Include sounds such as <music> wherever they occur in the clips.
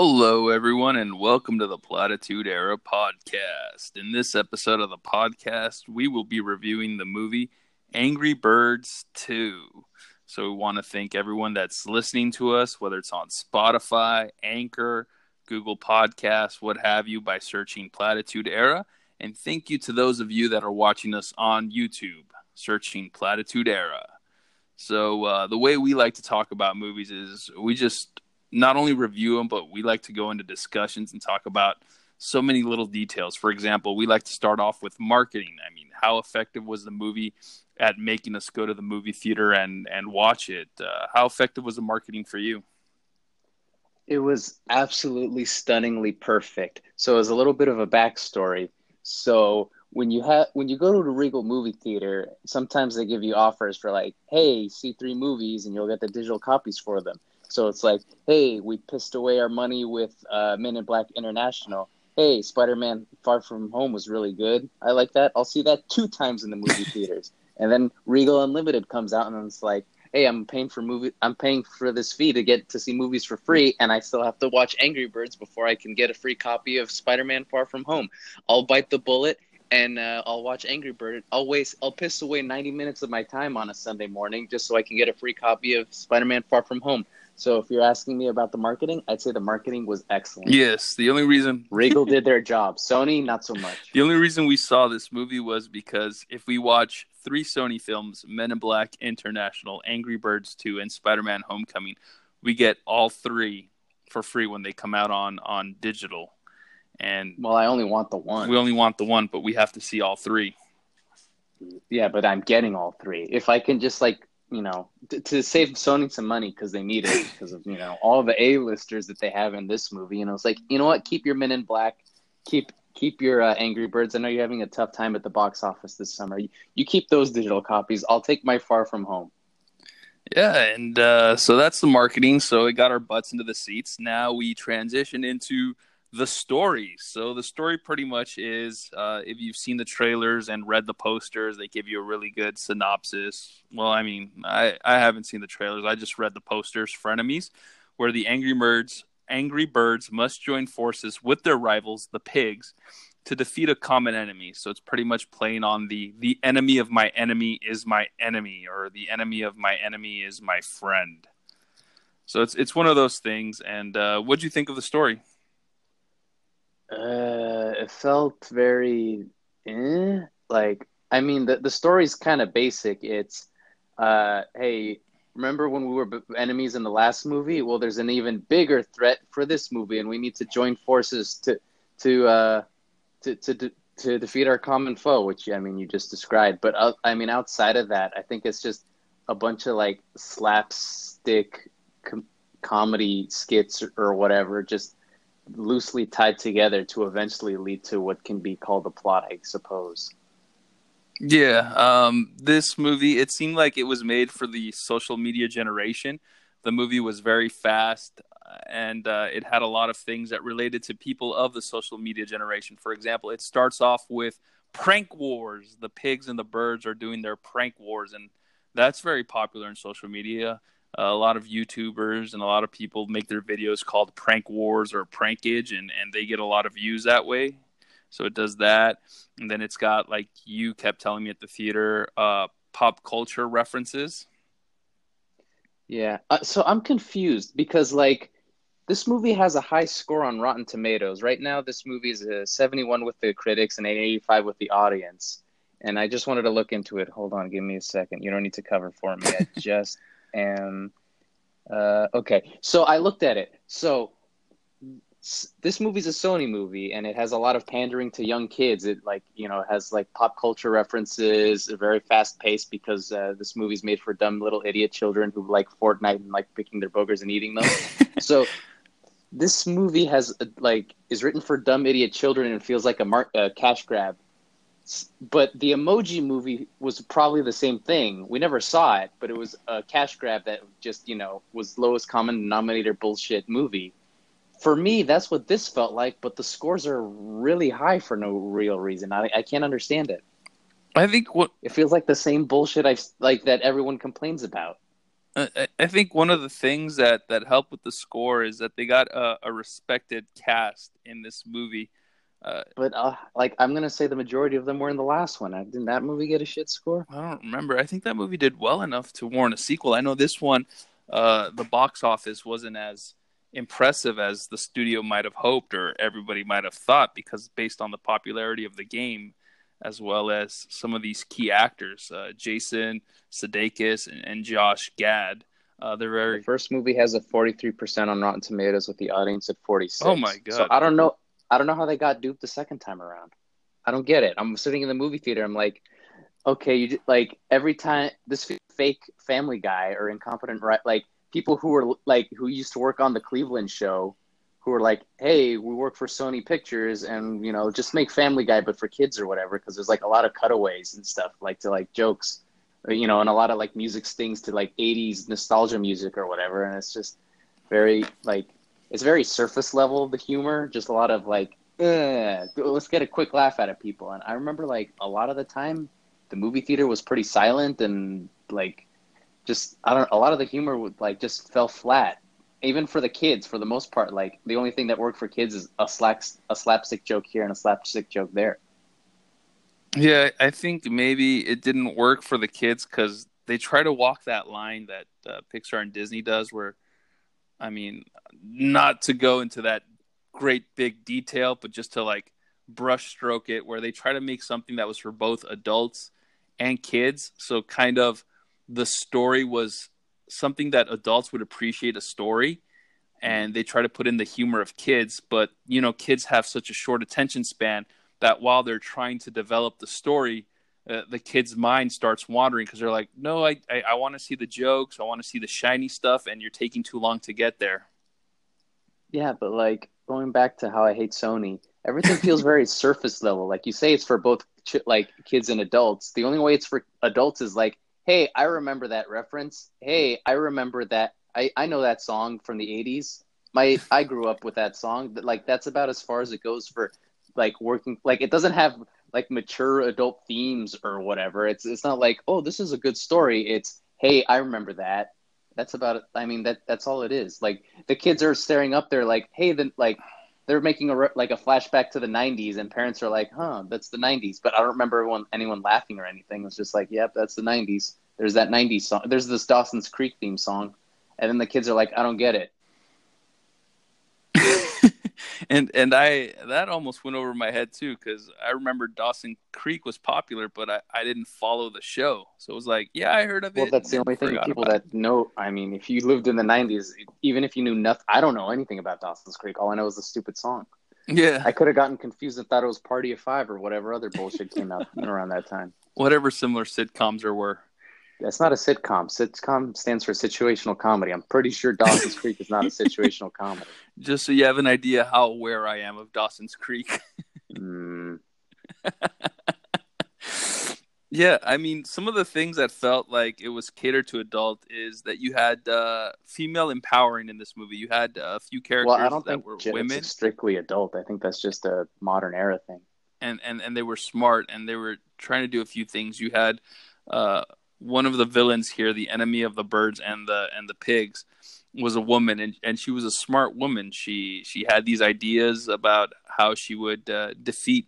Hello, everyone, and welcome to the Platitude Era podcast. In this episode of the podcast, we will be reviewing the movie Angry Birds 2. So, we want to thank everyone that's listening to us, whether it's on Spotify, Anchor, Google Podcasts, what have you, by searching Platitude Era. And thank you to those of you that are watching us on YouTube, searching Platitude Era. So, uh, the way we like to talk about movies is we just not only review them, but we like to go into discussions and talk about so many little details. For example, we like to start off with marketing. I mean, how effective was the movie at making us go to the movie theater and and watch it? Uh, how effective was the marketing for you? It was absolutely stunningly perfect. So, as a little bit of a backstory, so when you have when you go to the Regal movie theater, sometimes they give you offers for like, hey, see three movies and you'll get the digital copies for them. So it's like, hey, we pissed away our money with uh, Men in Black International. Hey, Spider Man Far From Home was really good. I like that. I'll see that two times in the movie <laughs> theaters. And then Regal Unlimited comes out and it's like, hey, I'm paying for movie. I'm paying for this fee to get to see movies for free, and I still have to watch Angry Birds before I can get a free copy of Spider Man Far From Home. I'll bite the bullet and uh, I'll watch Angry Bird. I'll waste, I'll piss away 90 minutes of my time on a Sunday morning just so I can get a free copy of Spider Man Far From Home. So if you're asking me about the marketing, I'd say the marketing was excellent. Yes, the only reason <laughs> Regal did their job. Sony, not so much. The only reason we saw this movie was because if we watch three Sony films, Men in Black International, Angry Birds 2, and Spider-Man Homecoming, we get all three for free when they come out on on digital. And well, I only want the one. We only want the one, but we have to see all three. Yeah, but I'm getting all three. If I can just like you know, to, to save Sony some money because they need it because of you know all the A-listers that they have in this movie. And know, it's like you know what, keep your Men in Black, keep keep your uh, Angry Birds. I know you're having a tough time at the box office this summer. You, you keep those digital copies. I'll take my Far From Home. Yeah, and uh, so that's the marketing. So it got our butts into the seats. Now we transition into the story. So the story pretty much is uh, if you've seen the trailers and read the posters, they give you a really good synopsis. Well, I mean, I, I haven't seen the trailers. I just read the posters, Frenemies, where the Angry Birds Angry Birds must join forces with their rivals, the pigs, to defeat a common enemy. So it's pretty much playing on the the enemy of my enemy is my enemy, or the enemy of my enemy is my friend. So it's it's one of those things. And uh, what do you think of the story? Uh, it felt very, eh. Like, I mean, the the story's kind of basic. It's, uh, hey, remember when we were enemies in the last movie? Well, there's an even bigger threat for this movie, and we need to join forces to to uh, to to to defeat our common foe. Which I mean, you just described. But uh, I mean, outside of that, I think it's just a bunch of like slapstick com- comedy skits or whatever, just loosely tied together to eventually lead to what can be called a plot, I suppose. Yeah, um, this movie it seemed like it was made for the social media generation. The movie was very fast, and uh, it had a lot of things that related to people of the social media generation. For example, it starts off with prank wars. The pigs and the birds are doing their prank wars, and that's very popular in social media a lot of YouTubers and a lot of people make their videos called prank wars or prankage, and and they get a lot of views that way. So it does that, and then it's got like you kept telling me at the theater, uh, pop culture references. Yeah, uh, so I'm confused because like this movie has a high score on Rotten Tomatoes. Right now, this movie is a 71 with the critics and an 85 with the audience. And I just wanted to look into it. Hold on, give me a second. You don't need to cover for me. I <laughs> just and uh, okay, so I looked at it. So this movie's a Sony movie, and it has a lot of pandering to young kids. It like you know has like pop culture references, a very fast pace because uh, this movie's made for dumb little idiot children who like Fortnite and like picking their boogers and eating them. <laughs> so this movie has like is written for dumb idiot children and feels like a, mar- a cash grab but the emoji movie was probably the same thing. We never saw it, but it was a cash grab that just, you know, was lowest common denominator bullshit movie. For me, that's what this felt like, but the scores are really high for no real reason. I, I can't understand it. I think what it feels like the same bullshit I like that everyone complains about. I think one of the things that that helped with the score is that they got a, a respected cast in this movie. Uh, but uh, like I'm gonna say, the majority of them were in the last one. Didn't that movie get a shit score? I don't remember. I think that movie did well enough to warrant a sequel. I know this one, uh, the box office wasn't as impressive as the studio might have hoped or everybody might have thought because based on the popularity of the game as well as some of these key actors, uh, Jason Sudeikis and, and Josh Gad. Uh, they're very. The first movie has a 43% on Rotten Tomatoes with the audience at 46. Oh my god! So I don't know. I don't know how they got duped the second time around. I don't get it. I'm sitting in the movie theater. I'm like, okay, you like every time this fake Family Guy or incompetent right like people who were like who used to work on the Cleveland show who are like, "Hey, we work for Sony Pictures, and you know, just make Family Guy, but for kids or whatever." Because there's like a lot of cutaways and stuff, like to like jokes, you know, and a lot of like music stings to like '80s nostalgia music or whatever, and it's just very like it's very surface level the humor, just a lot of like, let's get a quick laugh out of people. And I remember like a lot of the time, the movie theater was pretty silent and like just I don't a lot of the humor would like just fell flat even for the kids, for the most part, like the only thing that worked for kids is a slack a slapstick joke here and a slapstick joke there. Yeah, I think maybe it didn't work for the kids because they try to walk that line that uh, Pixar and Disney does, where, I mean, not to go into that great big detail, but just to like brush stroke it, where they try to make something that was for both adults and kids. So kind of the story was something that adults would appreciate a story and they try to put in the humor of kids but you know kids have such a short attention span that while they're trying to develop the story uh, the kid's mind starts wandering because they're like no i i, I want to see the jokes i want to see the shiny stuff and you're taking too long to get there yeah but like going back to how i hate sony everything feels very <laughs> surface level like you say it's for both ch- like kids and adults the only way it's for adults is like hey, I remember that reference. Hey, I remember that. I, I know that song from the 80s. My I grew up with that song. But like that's about as far as it goes for like working like it doesn't have like mature adult themes or whatever. It's it's not like, "Oh, this is a good story." It's, "Hey, I remember that." That's about it. I mean, that that's all it is. Like the kids are staring up there like, "Hey, then like they're making a like a flashback to the 90s and parents are like huh that's the 90s but i don't remember anyone, anyone laughing or anything it's just like yep that's the 90s there's that 90s song there's this dawson's creek theme song and then the kids are like i don't get it and and I that almost went over my head too because I remember Dawson Creek was popular, but I, I didn't follow the show, so it was like, yeah, I heard of well, it. Well, that's the only thing people that know. I mean, if you lived in the '90s, even if you knew nothing, I don't know anything about Dawson's Creek. All I know is the stupid song. Yeah, I could have gotten confused and thought it was Party of Five or whatever other bullshit came out <laughs> around that time. Whatever similar sitcoms there were. That's not a sitcom. Sitcom stands for situational comedy. I'm pretty sure Dawson's Creek is not a situational comedy. <laughs> Just so you have an idea how aware I am of Dawson's Creek. mm. <laughs> yeah, I mean, some of the things that felt like it was catered to adult is that you had uh, female empowering in this movie. You had a few characters well, I don't that think were it's women, strictly adult. I think that's just a modern era thing. And and and they were smart, and they were trying to do a few things. You had uh, one of the villains here, the enemy of the birds and the and the pigs, was a woman, and, and she was a smart woman. She she had these ideas about how she would uh, defeat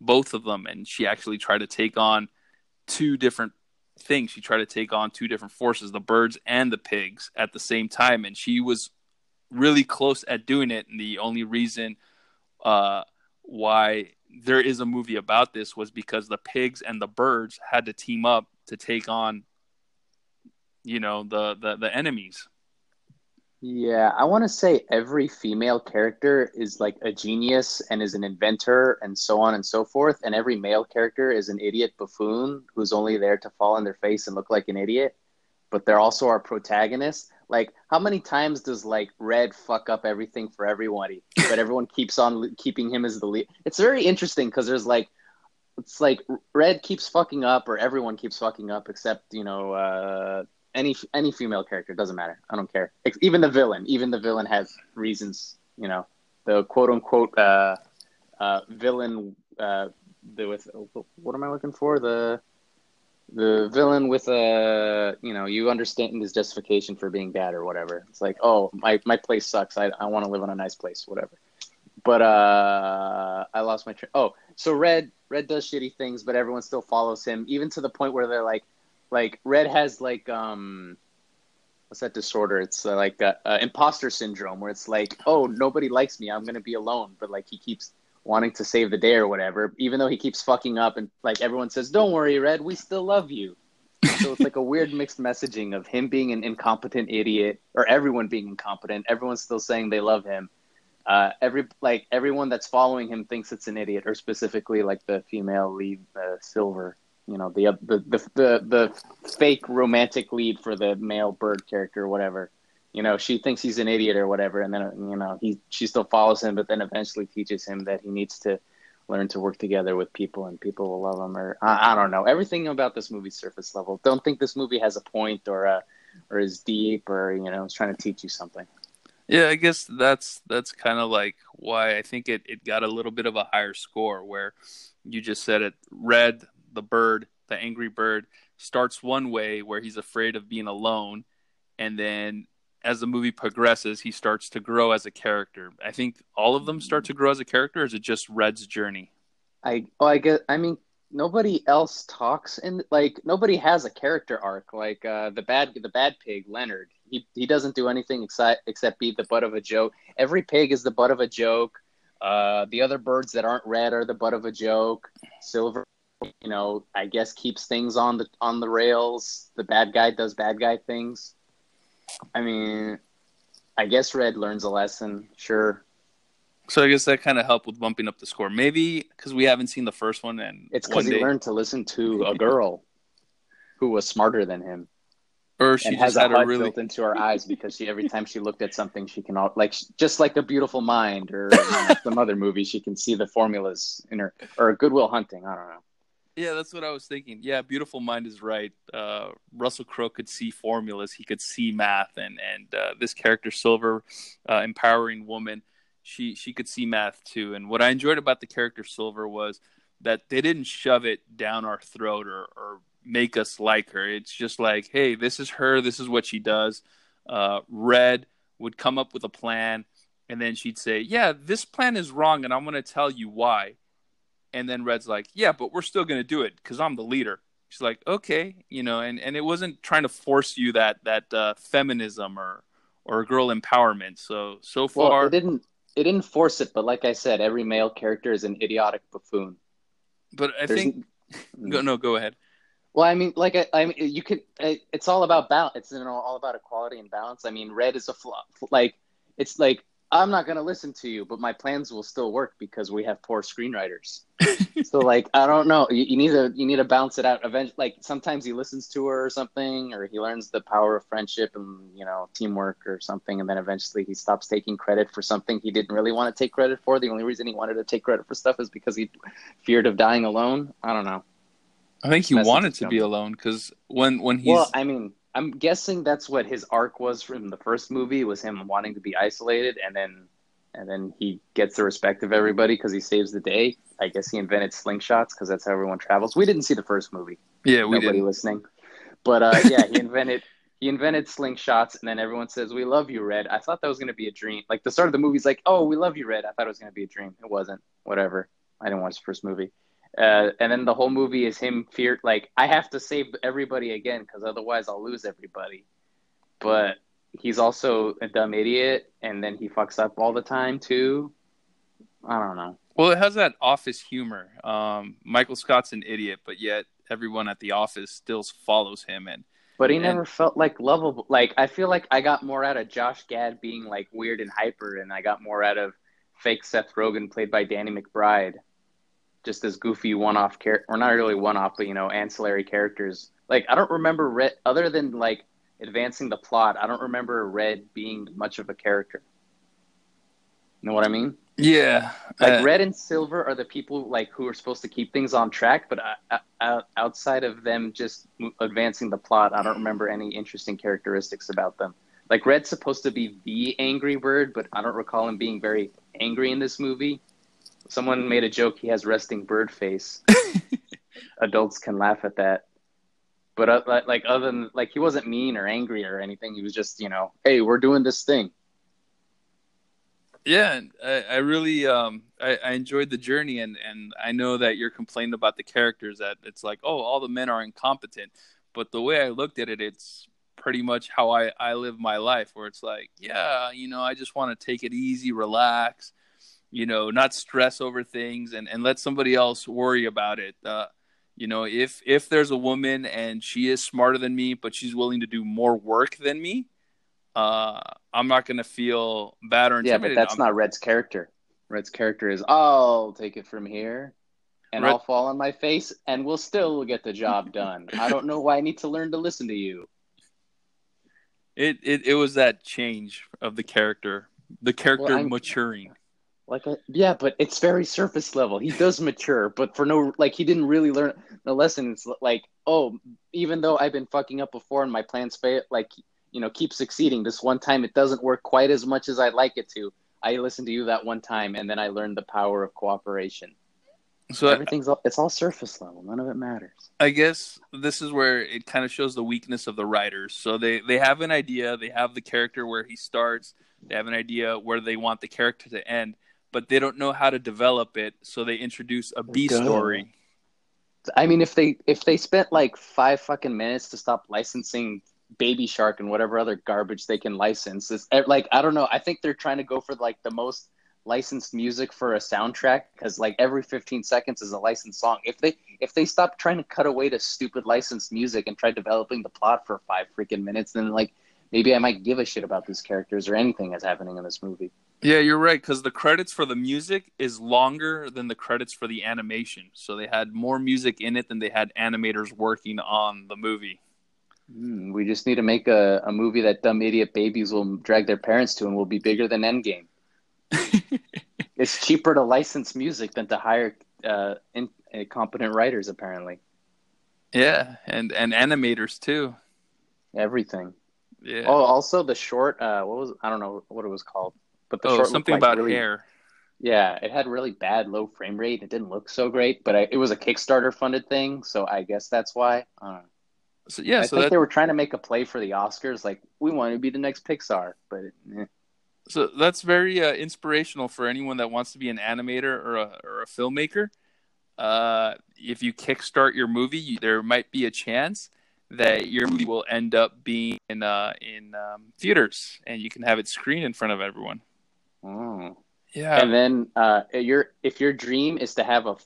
both of them, and she actually tried to take on two different things. She tried to take on two different forces, the birds and the pigs, at the same time, and she was really close at doing it. And the only reason uh, why there is a movie about this was because the pigs and the birds had to team up to take on you know the the, the enemies. Yeah i want to say every female character is like a genius and is an inventor and so on and so forth and every male character is an idiot buffoon who's only there to fall on their face and look like an idiot but they're also our protagonists like how many times does like red fuck up everything for everybody but everyone keeps on keeping him as the lead it's very interesting because there's like it's like Red keeps fucking up, or everyone keeps fucking up, except you know uh, any any female character. Doesn't matter. I don't care. Even the villain. Even the villain has reasons. You know, the quote unquote uh, uh, villain. Uh, the with what am I looking for? The the villain with a you know you understand his justification for being bad or whatever. It's like oh my my place sucks. I I want to live in a nice place, whatever. But uh, I lost my train. Oh, so Red Red does shitty things, but everyone still follows him, even to the point where they're like, like Red has like um, what's that disorder? It's uh, like uh, uh, imposter syndrome, where it's like, oh, nobody likes me, I'm gonna be alone, but like he keeps wanting to save the day or whatever, even though he keeps fucking up, and like everyone says, don't worry, Red, we still love you. so it's like a weird <laughs> mixed messaging of him being an incompetent idiot, or everyone being incompetent. Everyone's still saying they love him uh, every like everyone that's following him thinks it's an idiot, or specifically like the female lead, uh, Silver. You know, the, the the the the fake romantic lead for the male bird character, or whatever. You know, she thinks he's an idiot or whatever, and then you know he she still follows him, but then eventually teaches him that he needs to learn to work together with people, and people will love him. Or I, I don't know, everything about this movie surface level. Don't think this movie has a point or a or is deep or you know is trying to teach you something. Yeah, I guess that's that's kind of like why I think it, it got a little bit of a higher score where you just said it Red, the bird, the angry bird starts one way where he's afraid of being alone and then as the movie progresses he starts to grow as a character. I think all of them start to grow as a character is it just Red's journey? I oh I guess I mean nobody else talks and like nobody has a character arc like uh the bad the bad pig Leonard he he doesn't do anything except except be the butt of a joke. Every pig is the butt of a joke. Uh, the other birds that aren't red are the butt of a joke. Silver, you know, I guess keeps things on the on the rails. The bad guy does bad guy things. I mean, I guess Red learns a lesson. Sure. So I guess that kind of helped with bumping up the score. Maybe because we haven't seen the first one, and it's because he learned to listen to a girl who was smarter than him or she has a a really built into her eyes because she every time she looked at something she can all, like just like a beautiful mind or you know, some other movie she can see the formulas in her or Good Will Hunting I don't know yeah that's what I was thinking yeah beautiful mind is right uh, Russell Crowe could see formulas he could see math and and uh, this character Silver uh, empowering woman she she could see math too and what I enjoyed about the character Silver was that they didn't shove it down our throat or, or make us like her. It's just like, hey, this is her. This is what she does. Uh, Red would come up with a plan, and then she'd say, yeah, this plan is wrong, and I'm going to tell you why. And then Red's like, yeah, but we're still going to do it because I'm the leader. She's like, okay, you know, and, and it wasn't trying to force you that that uh, feminism or or girl empowerment. So so far, well, it didn't it didn't force it, but like I said, every male character is an idiotic buffoon. But I There's... think, <laughs> go, no, go ahead. Well, I mean, like I, I mean, you could. It's all about balance. It's you know all about equality and balance. I mean, red is a flop. Like it's like I'm not going to listen to you, but my plans will still work because we have poor screenwriters. <laughs> so like I don't know. You, you, need to you need to balance it out. Eventually, like sometimes he listens to her or something, or he learns the power of friendship and you know teamwork or something, and then eventually he stops taking credit for something he didn't really want to take credit for. The only reason he wanted to take credit for stuff is because he feared of dying alone. I don't know. I think he wanted to be alone because when when he's well, I mean, I'm guessing that's what his arc was from the first movie was him wanting to be isolated, and then and then he gets the respect of everybody because he saves the day. I guess he invented slingshots because that's how everyone travels. We didn't see the first movie. Yeah, we nobody didn't. listening, but uh, yeah, he invented. <laughs> He invented slingshots, and then everyone says, "We love you, Red." I thought that was going to be a dream. Like the start of the movie's like, "Oh, we love you, Red." I thought it was going to be a dream. It wasn't. Whatever. I didn't watch the first movie. Uh, and then the whole movie is him fear like I have to save everybody again because otherwise I'll lose everybody. But he's also a dumb idiot, and then he fucks up all the time too. I don't know. Well, it has that office humor. Um, Michael Scott's an idiot, but yet everyone at the office still follows him, and but he and, never felt like lovable. Like I feel like I got more out of Josh Gad being like weird and hyper, and I got more out of fake Seth Rogen played by Danny McBride just as goofy one-off character, or not really one-off, but you know, ancillary characters. Like I don't remember Red, other than like advancing the plot. I don't remember Red being much of a character. You know what I mean? Yeah. Like uh, Red and Silver are the people like who are supposed to keep things on track, but uh, uh, outside of them just advancing the plot, I don't remember any interesting characteristics about them. Like Red's supposed to be the angry bird, but I don't recall him being very angry in this movie. Someone made a joke. He has resting bird face. <laughs> Adults can laugh at that. But uh, like other than like he wasn't mean or angry or anything. He was just you know, hey, we're doing this thing. Yeah, I, I really um I, I enjoyed the journey and and I know that you're complaining about the characters that it's like oh all the men are incompetent, but the way I looked at it, it's pretty much how I I live my life where it's like yeah you know I just want to take it easy, relax, you know, not stress over things and and let somebody else worry about it. Uh, you know, if if there's a woman and she is smarter than me, but she's willing to do more work than me, uh, I'm not going to feel bad or intimidated. Yeah, but that's I'm, not Red's character. Red's character is, I'll take it from here and Red... I'll fall on my face and we'll still get the job <laughs> done. I don't know why I need to learn to listen to you. It it, it was that change of the character, the character well, maturing. Like a, yeah, but it's very surface level. He does <laughs> mature, but for no like he didn't really learn the lessons. Like oh, even though I've been fucking up before and my plans fail, like you know keep succeeding this one time it doesn't work quite as much as i'd like it to. I listened to you that one time and then i learned the power of cooperation. So everything's all, it's all surface level. None of it matters. I guess this is where it kind of shows the weakness of the writers. So they they have an idea they have the character where he starts they have an idea where they want the character to end but they don't know how to develop it so they introduce a b story I mean, if they if they spent like five fucking minutes to stop licensing Baby Shark and whatever other garbage they can license. It's eh, like I don't know. I think they're trying to go for like the most licensed music for a soundtrack because like every 15 seconds is a licensed song. If they if they stop trying to cut away to stupid licensed music and try developing the plot for five freaking minutes, then like maybe I might give a shit about these characters or anything that's happening in this movie. Yeah, you're right because the credits for the music is longer than the credits for the animation. So they had more music in it than they had animators working on the movie. Mm, we just need to make a, a movie that dumb idiot babies will drag their parents to and will be bigger than Endgame. <laughs> it's cheaper to license music than to hire uh, in, uh, competent writers, apparently. Yeah, and and animators too. Everything. Yeah. Oh, also the short. Uh, what was I don't know what it was called, but the oh, short something about really, hair. Yeah, it had really bad low frame rate. It didn't look so great, but I, it was a Kickstarter funded thing, so I guess that's why. So yeah, I so think that, they were trying to make a play for the Oscars, like we want to be the next Pixar, but. Eh. So that's very uh, inspirational for anyone that wants to be an animator or a or a filmmaker. Uh, if you kickstart your movie, you, there might be a chance that your movie will end up being in uh, in um, theaters, and you can have it screened in front of everyone. Oh. Yeah. And then uh, your if your dream is to have a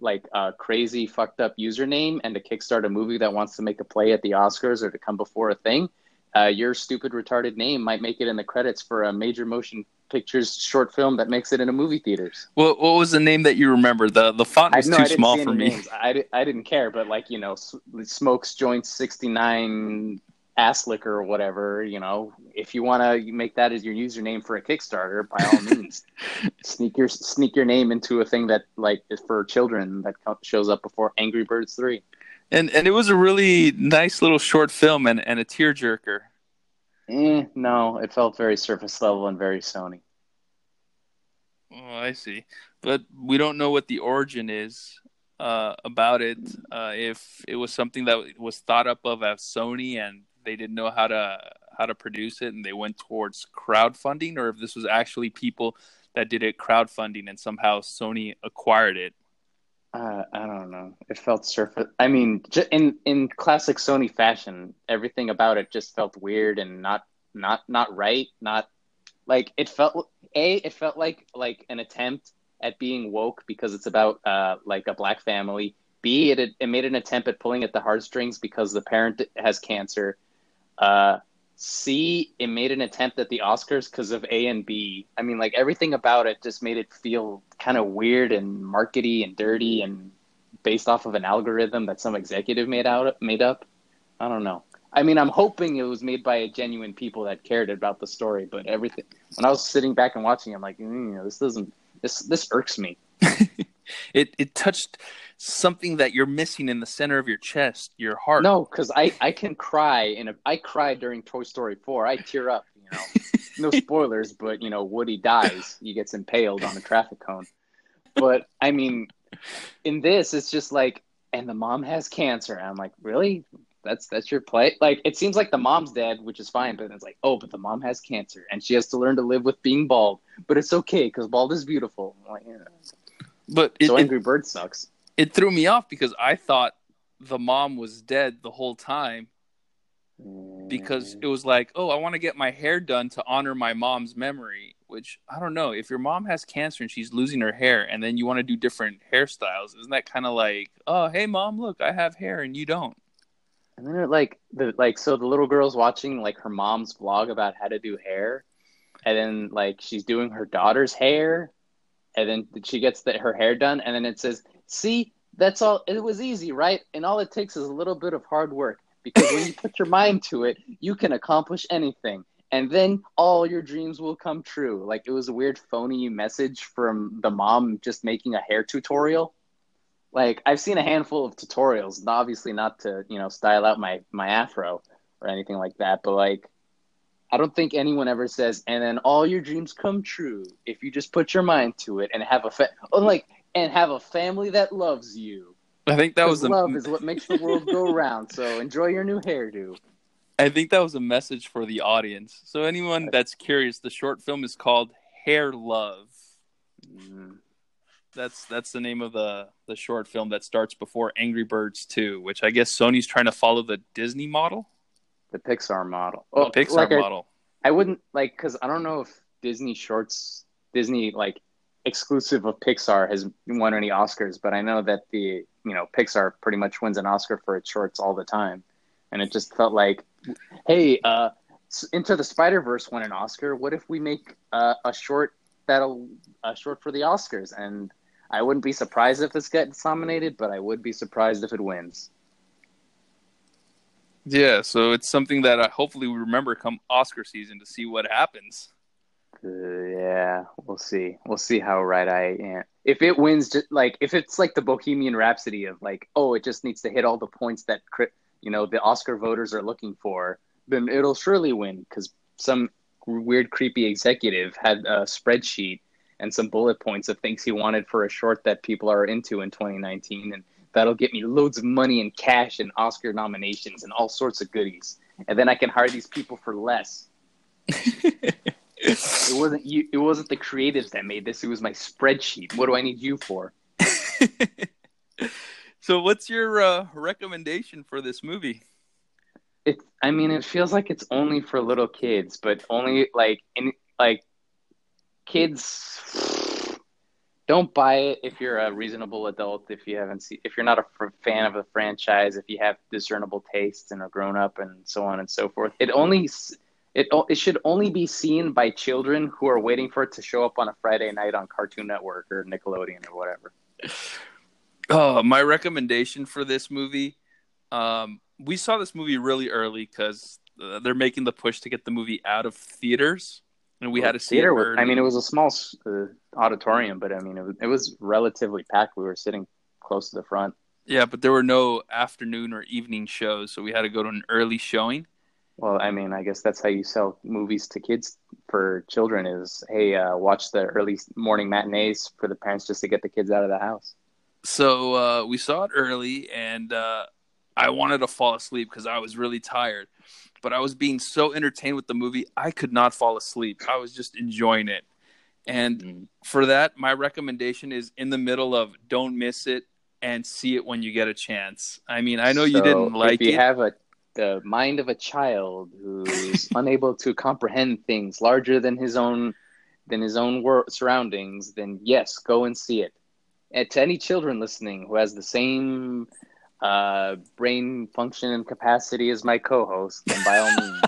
like a crazy fucked up username and to kickstart a movie that wants to make a play at the Oscars or to come before a thing, uh, your stupid retarded name might make it in the credits for a major motion pictures short film that makes it in a movie theaters. What what was the name that you remember? The the font was I, no, too small for me. I, I didn't care, but like you know, smokes joints sixty nine ass liquor or whatever, you know, if you want to make that as your username for a Kickstarter, by all <laughs> means, sneak your sneak your name into a thing that like is for children that shows up before Angry Birds three. And and it was a really nice little short film and, and a tearjerker. Eh, no, it felt very surface level and very Sony. Oh, I see. But we don't know what the origin is uh, about it. Uh, if it was something that was thought up of as Sony and they didn't know how to how to produce it and they went towards crowdfunding or if this was actually people that did it crowdfunding and somehow Sony acquired it. Uh, I don't know. It felt surface. I mean, in in classic Sony fashion, everything about it just felt weird and not not not right. Not like it felt. A, it felt like like an attempt at being woke because it's about uh like a black family. B, it it made an attempt at pulling at the heartstrings because the parent has cancer uh, C, it made an attempt at the Oscars because of A and B. I mean, like everything about it just made it feel kind of weird and markety and dirty and based off of an algorithm that some executive made out made up. I don't know. I mean, I'm hoping it was made by a genuine people that cared about the story, but everything. When I was sitting back and watching, I'm like, mm, this doesn't. This this irks me. <laughs> it it touched something that you're missing in the center of your chest, your heart. No, because I I can cry and I cried during Toy Story four. I tear up. You know, <laughs> no spoilers, but you know Woody dies. He gets impaled on a traffic cone. But I mean, in this, it's just like, and the mom has cancer. I'm like, really? that's that's your play. Like it seems like the mom's dead, which is fine, but it's like, oh, but the mom has cancer and she has to learn to live with being bald. But it's okay because bald is beautiful. I'm like, yeah. But so it, Angry Bird sucks. it threw me off because I thought the mom was dead the whole time because it was like, oh, I want to get my hair done to honor my mom's memory. Which I don't know. If your mom has cancer and she's losing her hair, and then you want to do different hairstyles, isn't that kind of like, oh, hey, mom, look, I have hair and you don't? And then it like the like so the little girl's watching like her mom's vlog about how to do hair, and then like she's doing her daughter's hair, and then she gets the, her hair done, and then it says, "See, that's all. It was easy, right? And all it takes is a little bit of hard work because when you <laughs> put your mind to it, you can accomplish anything." And then all your dreams will come true. Like it was a weird phony message from the mom just making a hair tutorial like I've seen a handful of tutorials, obviously not to you know style out my my afro or anything like that, but like I don't think anyone ever says, and then all your dreams come true if you just put your mind to it and have a fa- oh, like and have a family that loves you. I think that was the love is what makes the world go <laughs> round. So enjoy your new hairdo. I think that was a message for the audience. So anyone that's curious, the short film is called Hair Love. Mm. That's that's the name of the the short film that starts before Angry Birds 2, which I guess Sony's trying to follow the Disney model, The Pixar model. the Oh, Pixar like model. I wouldn't like because I don't know if Disney shorts, Disney like exclusive of Pixar has won any Oscars, but I know that the you know Pixar pretty much wins an Oscar for its shorts all the time, and it just felt like, hey, uh, Into the Spider Verse won an Oscar. What if we make uh, a short that'll a short for the Oscars? And I wouldn't be surprised if this gets nominated, but I would be surprised if it wins. Yeah, so it's something that I hopefully we remember come Oscar season to see what happens. Uh, yeah, we'll see. We'll see how right I am. If it wins, just like if it's like the Bohemian Rhapsody of like, oh, it just needs to hit all the points that you know the Oscar voters are looking for, then it'll surely win because some weird, creepy executive had a spreadsheet and some bullet points of things he wanted for a short that people are into in 2019, and that'll get me loads of money and cash and Oscar nominations and all sorts of goodies, and then I can hire these people for less. <laughs> It wasn't you. It wasn't the creatives that made this. It was my spreadsheet. What do I need you for? <laughs> so what's your uh, recommendation for this movie? It. I mean, it feels like it's only for little kids, but only like in like kids. Don't buy it if you're a reasonable adult. If you haven't seen, if you're not a fan of the franchise, if you have discernible tastes and are grown up, and so on and so forth. It only it it should only be seen by children who are waiting for it to show up on a Friday night on Cartoon Network or Nickelodeon or whatever. Oh, my recommendation for this movie. Um, we saw this movie really early because uh, they're making the push to get the movie out of theaters, and we had to see it theater. I mean, it was a small uh, auditorium, but I mean, it was, it was relatively packed. We were sitting close to the front. yeah, but there were no afternoon or evening shows, so we had to go to an early showing. Well, I mean, I guess that's how you sell movies to kids for children is, hey, uh, watch the early morning matinees for the parents just to get the kids out of the house. So uh, we saw it early, and uh, I wanted to fall asleep because I was really tired. But I was being so entertained with the movie, I could not fall asleep. I was just enjoying it. And Mm. for that, my recommendation is in the middle of don't miss it and see it when you get a chance. I mean, I know you didn't like if you it. have a the mind of a child who's <laughs> unable to comprehend things larger than his own than his own wor- surroundings, then yes, go and see it. And to any children listening who has the same uh, brain function and capacity as my co-host, then by all means.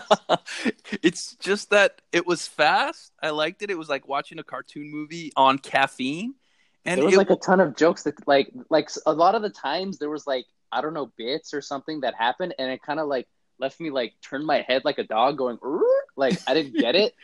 <laughs> it's just that it was fast. I liked it. It was like watching a cartoon movie on caffeine. And there was it, like a ton of jokes that like like a lot of the times there was like I don't know bits or something that happened and it kind of like left me like turn my head like a dog going like I didn't get it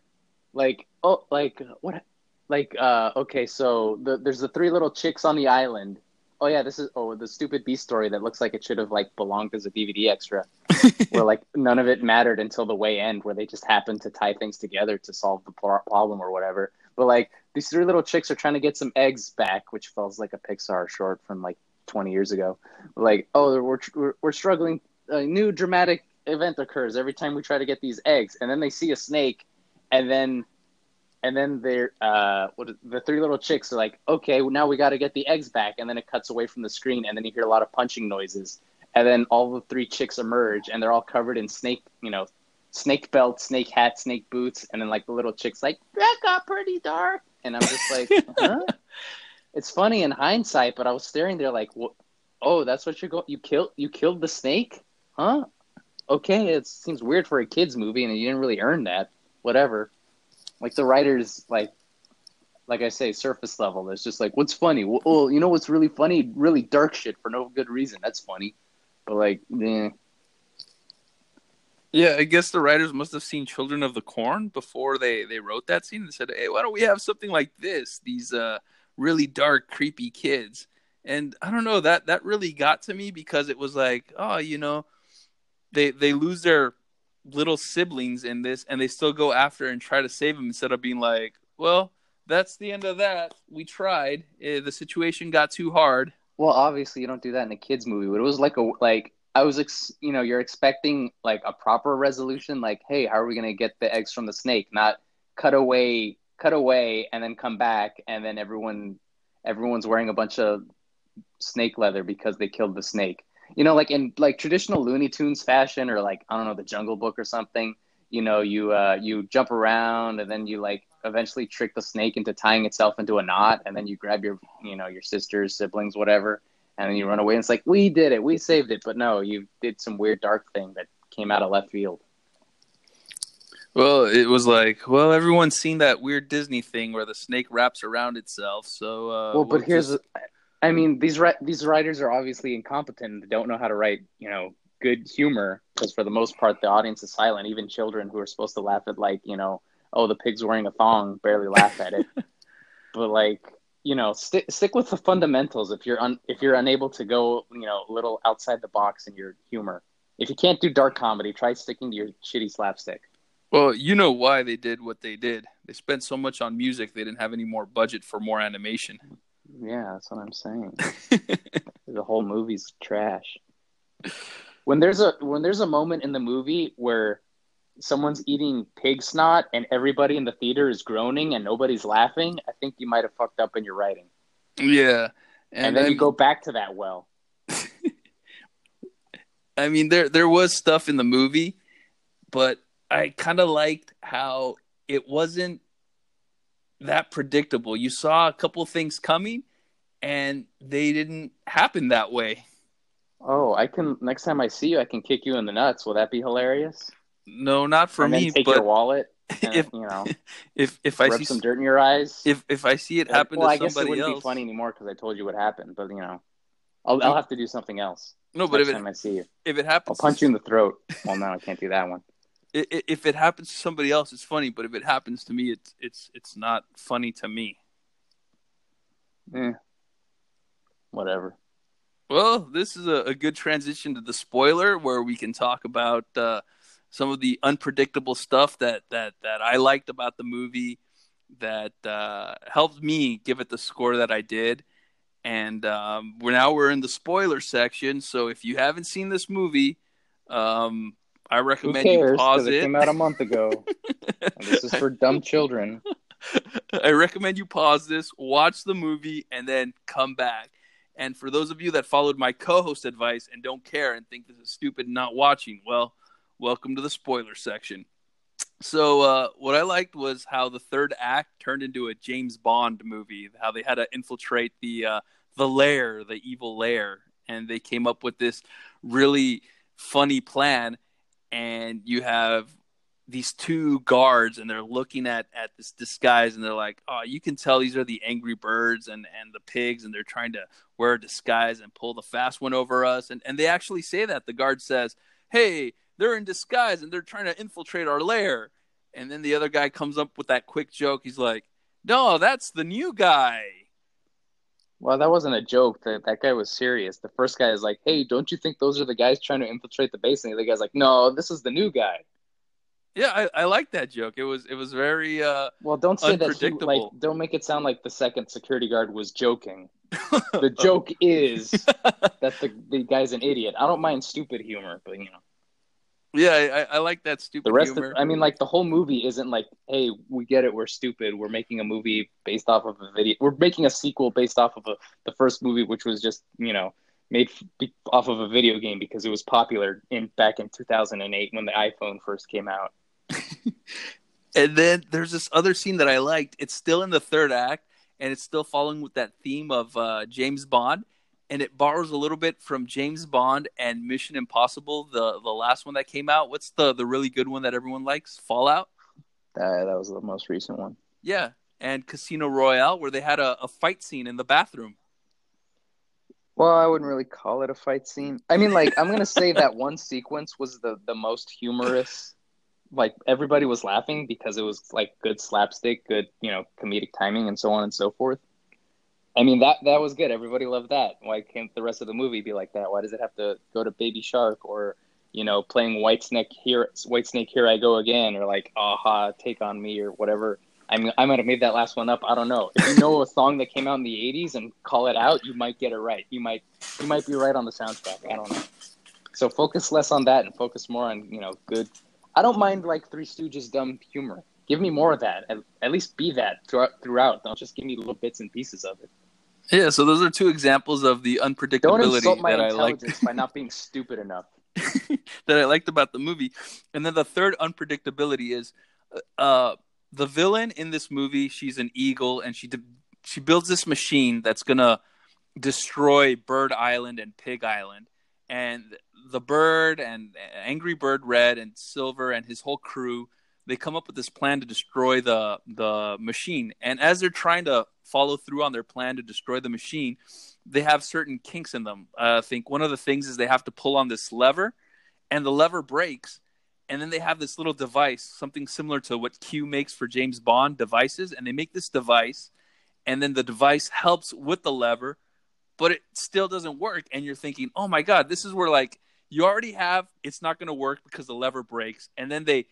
<laughs> like oh like what like uh okay so the, there's the three little chicks on the island oh yeah this is oh the stupid beast story that looks like it should have like belonged as a DVD extra. <laughs> Where like none of it mattered until the way end where they just happened to tie things together to solve the problem or whatever. But like these three little chicks are trying to get some eggs back which feels like a pixar short from like 20 years ago. Like oh we're we're, we're struggling a new dramatic event occurs every time we try to get these eggs, and then they see a snake, and then and then they're uh what the three little chicks are like okay well, now we got to get the eggs back and then it cuts away from the screen and then you hear a lot of punching noises. And then all the three chicks emerge and they're all covered in snake you know snake belt snake hat snake boots and then like the little chicks like that got pretty dark. And i'm just like <laughs> huh? It's funny in hindsight but i was staring there like oh that's what you're going you killed you killed the snake? Huh? Okay it seems weird for a kids movie and you didn't really earn that. Whatever like the writers, like, like I say, surface level. It's just like, what's funny? Well, you know what's really funny? Really dark shit for no good reason. That's funny. But like, eh. Yeah, I guess the writers must have seen Children of the Corn before they they wrote that scene and said, "Hey, why don't we have something like this? These uh really dark, creepy kids." And I don't know that that really got to me because it was like, oh, you know, they they lose their little siblings in this and they still go after and try to save him instead of being like, well, that's the end of that. We tried. Uh, the situation got too hard. Well, obviously you don't do that in a kids movie, but it was like a like I was ex- you know, you're expecting like a proper resolution like, hey, how are we going to get the eggs from the snake? Not cut away, cut away and then come back and then everyone everyone's wearing a bunch of snake leather because they killed the snake you know, like in like traditional Looney Tunes fashion, or like I don't know, the Jungle Book or something. You know, you uh, you jump around and then you like eventually trick the snake into tying itself into a knot, and then you grab your you know your sisters, siblings, whatever, and then you run away. And it's like we did it, we saved it, but no, you did some weird dark thing that came out of left field. Well, it was like, well, everyone's seen that weird Disney thing where the snake wraps around itself. So, uh, well, but we'll here's, just... I mean, these these writers are obviously incompetent. They don't know how to write, you know, good humor because for the most part, the audience is silent. Even children who are supposed to laugh at, like, you know, oh, the pig's wearing a thong, barely laugh at it. <laughs> but like, you know, stick stick with the fundamentals. If you're un, if you're unable to go, you know, a little outside the box in your humor, if you can't do dark comedy, try sticking to your shitty slapstick. Well, you know why they did what they did. They spent so much on music, they didn't have any more budget for more animation. Yeah, that's what I'm saying. <laughs> the whole movie's trash. When there's a when there's a moment in the movie where someone's eating pig snot and everybody in the theater is groaning and nobody's laughing, I think you might have fucked up in your writing. Yeah. And, and then, then you go back to that well. <laughs> I mean there there was stuff in the movie, but I kind of liked how it wasn't that predictable. You saw a couple things coming, and they didn't happen that way. Oh, I can. Next time I see you, I can kick you in the nuts. Will that be hilarious? No, not for and me. take but your wallet. <laughs> And, if you know, <laughs> if if I see some dirt in your eyes, if if I see it happen well, to I guess it wouldn't else, be funny anymore because I told you what happened. But you know, I'll I'll have to do something else. No, but if it, I see you, if it happens, I'll punch you in the throat. Well, no, I can't do that one <laughs> if it happens to somebody else, it's funny. But if it happens to me, it's it's it's not funny to me. Yeah. Whatever. Well, this is a, a, good transition to the spoiler, where we can talk about uh, some of the unpredictable stuff that that that I liked about the movie, that uh, helped me give it the score that I did. And um, we're now we're in the spoiler section. So if you haven't seen this movie, um, I recommend cares, you pause it. It came out a month ago. this is for <laughs> dumb children. I recommend you pause this, watch the movie, and then come back. And for those of you that followed my co-host advice and don't care and think this is stupid not watching, well, welcome to the spoiler section. So uh, what I liked was how the third act turned into a James Bond movie. How they had to infiltrate the uh, the lair, the evil lair, and they came up with this really funny plan and you have these two guards and they're looking at at this disguise and they're like oh you can tell these are the angry birds and and the pigs and they're trying to wear a disguise and pull the fast one over us and and they actually say that the guard says hey they're in disguise and they're trying to infiltrate our lair and then the other guy comes up with that quick joke he's like no that's the new guy well, that wasn't a joke. That that guy was serious. The first guy is like, "Hey, don't you think those are the guys trying to infiltrate the base?" And the other guy's like, "No, this is the new guy." Yeah, I, I like that joke. It was it was very uh Well, don't say that. He, like, don't make it sound like the second security guard was joking. <laughs> The joke is that the the guy's an idiot. I don't mind stupid humor, but you know, yeah, I, I like that stupid the rest humor. of I mean, like the whole movie isn't like, hey, we get it, we're stupid. We're making a movie based off of a video. We're making a sequel based off of a, the first movie, which was just you know made off of a video game because it was popular in back in 2008 when the iPhone first came out. And then there's this other scene that I liked. It's still in the third act, and it's still following with that theme of uh, James Bond, and it borrows a little bit from James Bond and Mission Impossible, the the last one that came out. What's the the really good one that everyone likes? Fallout. That that was the most recent one. Yeah, and Casino Royale, where they had a, a fight scene in the bathroom. Well, I wouldn't really call it a fight scene. I mean, like, I'm gonna say that <laughs> one sequence was the the most humorous. Like, everybody was laughing because it was like good slapstick, good you know comedic timing, and so on and so forth. I mean, that that was good. Everybody loved that. Why can't the rest of the movie be like that? Why does it have to go to Baby Shark or you know playing Whitesnake here, Whitesnake here I go again, or like a-ha, Take on Me, or whatever. I mean, I might have made that last one up. I don't know. If you know a song that came out in the '80s and call it out, you might get it right. You might you might be right on the soundtrack. I don't know. So focus less on that and focus more on you know good. I don't mind like Three Stooges dumb humor. Give me more of that. At, at least be that throughout. Throughout. Don't just give me little bits and pieces of it. Yeah, so those are two examples of the Don't unpredictability insult my that I liked. by not being stupid enough. <laughs> that I liked about the movie. And then the third unpredictability is uh, the villain in this movie. She's an eagle, and she de- she builds this machine that's gonna destroy Bird Island and Pig Island. And the bird and Angry Bird Red and Silver and his whole crew they come up with this plan to destroy the the machine. And as they're trying to follow through on their plan to destroy the machine, they have certain kinks in them. Uh, I think one of the things is they have to pull on this lever, and the lever breaks. And then they have this little device, something similar to what Q makes for James Bond devices. And they make this device, and then the device helps with the lever, but it still doesn't work. And you're thinking, oh my God, this is where like you already have it's not going to work because the lever breaks. And then they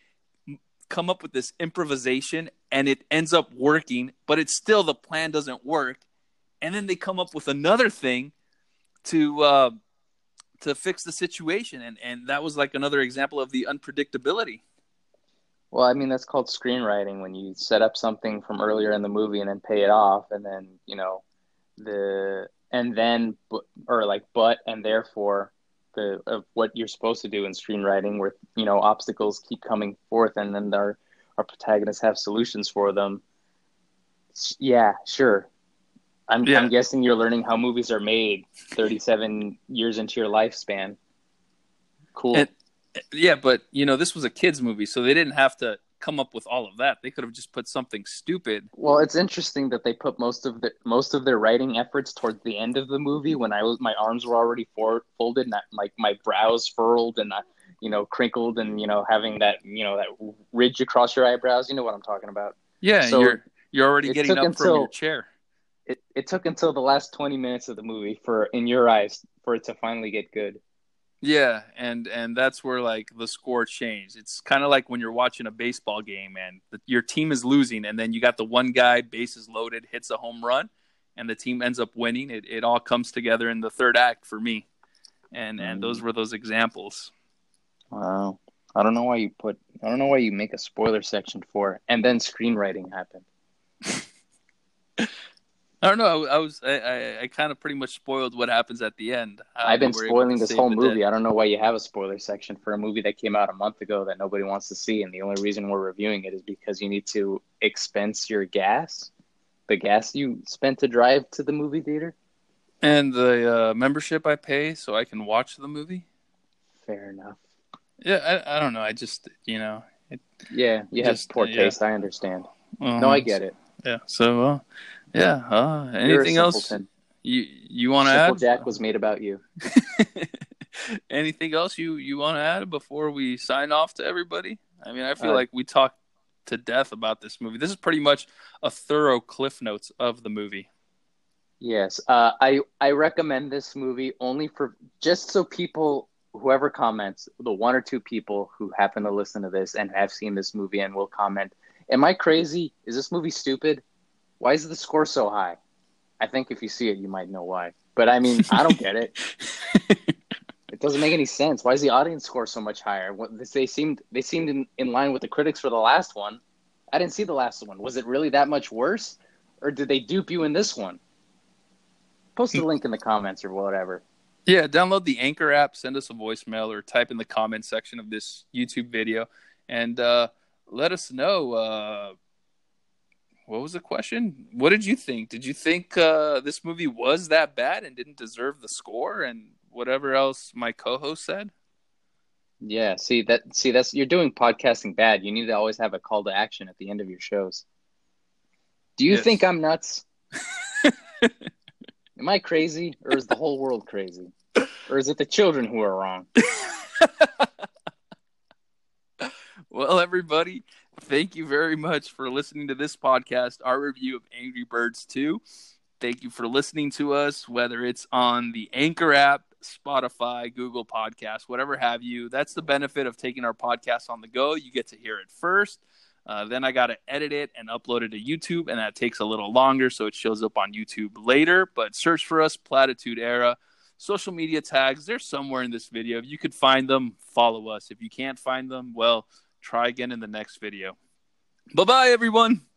come up with this improvisation and it ends up working, but it's still the plan doesn't work. And then they come up with another thing to uh, to fix the situation, and and that was like another example of the unpredictability. Well, I mean that's called screenwriting when you set up something from earlier in the movie and then pay it off, and then you know the and then or like but and therefore the of what you're supposed to do in screenwriting, where you know obstacles keep coming forth, and then our our protagonists have solutions for them. Yeah, sure. I'm, Yeah. I'm guessing you're learning how movies are made 37 years into your lifespan. Cool. And- Yeah, but you know this was a kids movie, so they didn't have to come up with all of that. They could have just put something stupid. Well, it's interesting that they put most of the most of their writing efforts towards the end of the movie when I was my arms were already for, folded and I, like my brows furled and I, you know crinkled and you know having that you know that ridge across your eyebrows. You know what I'm talking about. Yeah, So you're you're already getting up from your chair. It it took until the last 20 minutes of the movie for in your eyes for it to finally get good. Yeah, and and that's where like the score changed. It's kind of like when you're watching a baseball game and the, your team is losing, and then you got the one guy bases loaded hits a home run, and the team ends up winning. It it all comes together in the third act for me, and and Mm. those were those examples. Wow. I don't know why you put I don't know why you make a spoiler section for and then screenwriting happened. <laughs> I don't know. I, I was I, I, I kind of pretty much spoiled what happens at the end. how I've been they were able spoiling this whole movie. day. I don't know why you have a spoiler section for a movie that came out a month ago that nobody wants to see, and the only reason we're reviewing it is because you need to expense your gas, the gas you spent to drive to the movie theater. And the uh, membership I pay so I can watch the movie. Fair enough. Yeah, I, I don't know. I just you know. It, Yeah, you have Just, poor yeah. taste. I understand. uh, No, I get it. Yeah. So, uh, yeah. Uh, anything else you you want to add? Jack was made about you. <laughs> anything else you you want to add before we sign off to everybody? I mean, I feel Uh, like we talked to death about this movie. This is pretty much a thorough cliff notes of the movie. Yes, uh, I I recommend this movie only for just so people whoever comments, the one or two people who happen to listen to this and have seen this movie and will comment, am I crazy? Is this movie stupid? Why is the score so high? I think if you see it, you might know why. But I mean, I don't get it. <laughs> it doesn't make any sense. Why is the audience score so much higher? They seemed they seemed in, in line with the critics for the last one. I didn't see the last one. Was it really that much worse, or did they dupe you in this one? Post the link in the comments or whatever. Yeah, download the Anchor app, send us a voicemail, or type in the comment section of this YouTube video, and uh, let us know. Uh, what was the question? What did you think? Did you think uh, this movie was that bad and didn't deserve the score and whatever else my co-host said? Yeah, see that see that's you're doing podcasting bad. You need to always have a call to action at the end of your shows. Do you yes. think I'm nuts? <laughs> Am I crazy or is the whole world crazy? Or is it the children who are wrong? <laughs> well, everybody, thank you very much for listening to this podcast, our review of Angry Birds 2. Thank you for listening to us, whether it's on the Anchor app, Spotify, Google Podcasts, whatever have you. That's the benefit of taking our podcast on the go. You get to hear it first. Uh, then I got to edit it and upload it to YouTube, and that takes a little longer, so it shows up on YouTube later. But search for us, Platitude Era. Social media tags, they're somewhere in this video. If you could find them, follow us. If you can't find them, well, try again in the next video. Bye bye, everyone.